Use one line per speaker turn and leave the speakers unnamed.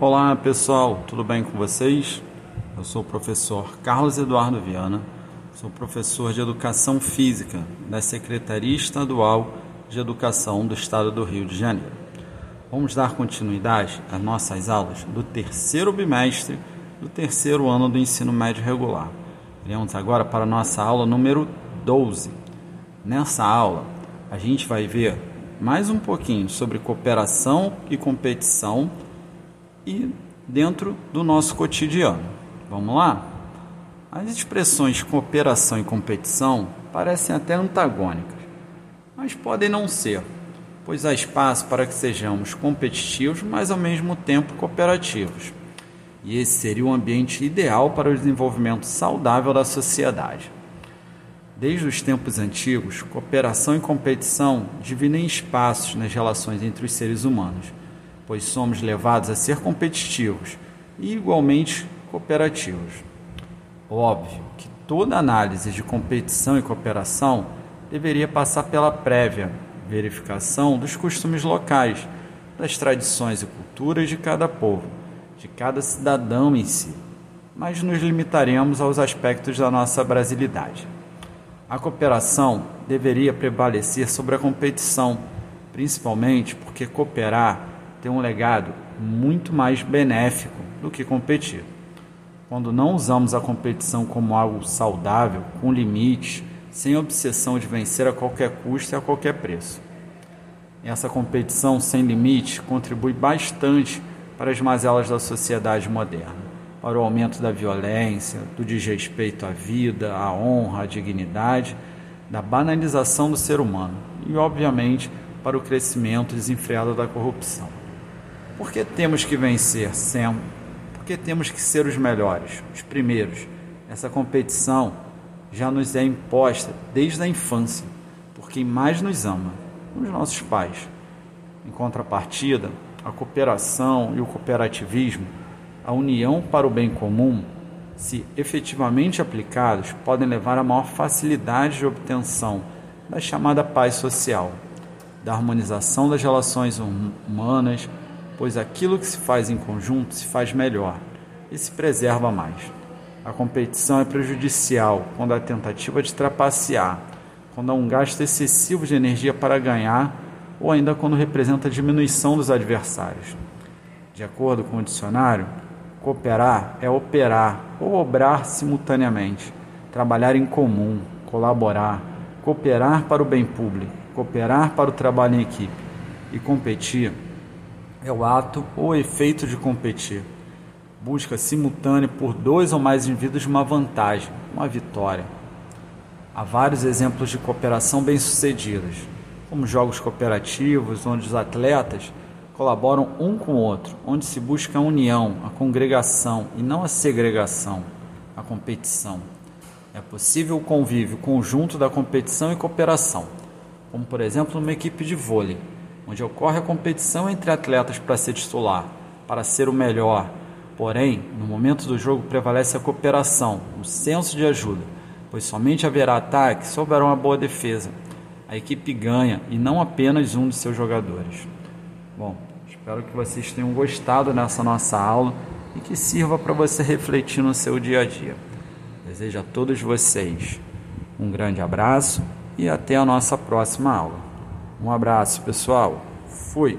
Olá pessoal, tudo bem com vocês? Eu sou o professor Carlos Eduardo Viana, sou professor de Educação Física da Secretaria Estadual de Educação do Estado do Rio de Janeiro. Vamos dar continuidade às nossas aulas do terceiro bimestre do terceiro ano do ensino médio regular. Iremos agora para a nossa aula número 12. Nessa aula, a gente vai ver mais um pouquinho sobre cooperação e competição e dentro do nosso cotidiano. Vamos lá? As expressões cooperação e competição parecem até antagônicas, mas podem não ser, pois há espaço para que sejamos competitivos, mas ao mesmo tempo cooperativos. E esse seria o ambiente ideal para o desenvolvimento saudável da sociedade. Desde os tempos antigos, cooperação e competição dividem espaços nas relações entre os seres humanos pois somos levados a ser competitivos e igualmente cooperativos. Óbvio que toda análise de competição e cooperação deveria passar pela prévia verificação dos costumes locais, das tradições e culturas de cada povo, de cada cidadão em si, mas nos limitaremos aos aspectos da nossa brasilidade. A cooperação deveria prevalecer sobre a competição, principalmente porque cooperar tem um legado muito mais benéfico do que competir. Quando não usamos a competição como algo saudável, com limites, sem obsessão de vencer a qualquer custo e a qualquer preço. Essa competição sem limite contribui bastante para as mazelas da sociedade moderna, para o aumento da violência, do desrespeito à vida, à honra, à dignidade, da banalização do ser humano e, obviamente, para o crescimento desenfreado da corrupção. Por que temos que vencer sempre? Porque temos que ser os melhores, os primeiros. Essa competição já nos é imposta desde a infância por quem mais nos ama, os nossos pais. Em contrapartida, a cooperação e o cooperativismo, a união para o bem comum, se efetivamente aplicados, podem levar a maior facilidade de obtenção da chamada paz social, da harmonização das relações hum, humanas pois aquilo que se faz em conjunto se faz melhor e se preserva mais. A competição é prejudicial quando há tentativa de trapacear, quando há um gasto excessivo de energia para ganhar ou ainda quando representa diminuição dos adversários. De acordo com o dicionário, cooperar é operar ou obrar simultaneamente, trabalhar em comum, colaborar, cooperar para o bem público, cooperar para o trabalho em equipe e competir é o ato ou efeito de competir. Busca simultânea por dois ou mais indivíduos uma vantagem, uma vitória. Há vários exemplos de cooperação bem-sucedidas, como jogos cooperativos, onde os atletas colaboram um com o outro, onde se busca a união, a congregação e não a segregação, a competição. É possível o convívio conjunto da competição e cooperação, como por exemplo numa equipe de vôlei onde ocorre a competição entre atletas para ser titular, para ser o melhor. Porém, no momento do jogo prevalece a cooperação, o senso de ajuda, pois somente haverá ataque se houver uma boa defesa. A equipe ganha e não apenas um de seus jogadores. Bom, espero que vocês tenham gostado dessa nossa aula e que sirva para você refletir no seu dia a dia. Desejo a todos vocês um grande abraço e até a nossa próxima aula. Um abraço, pessoal. Fui.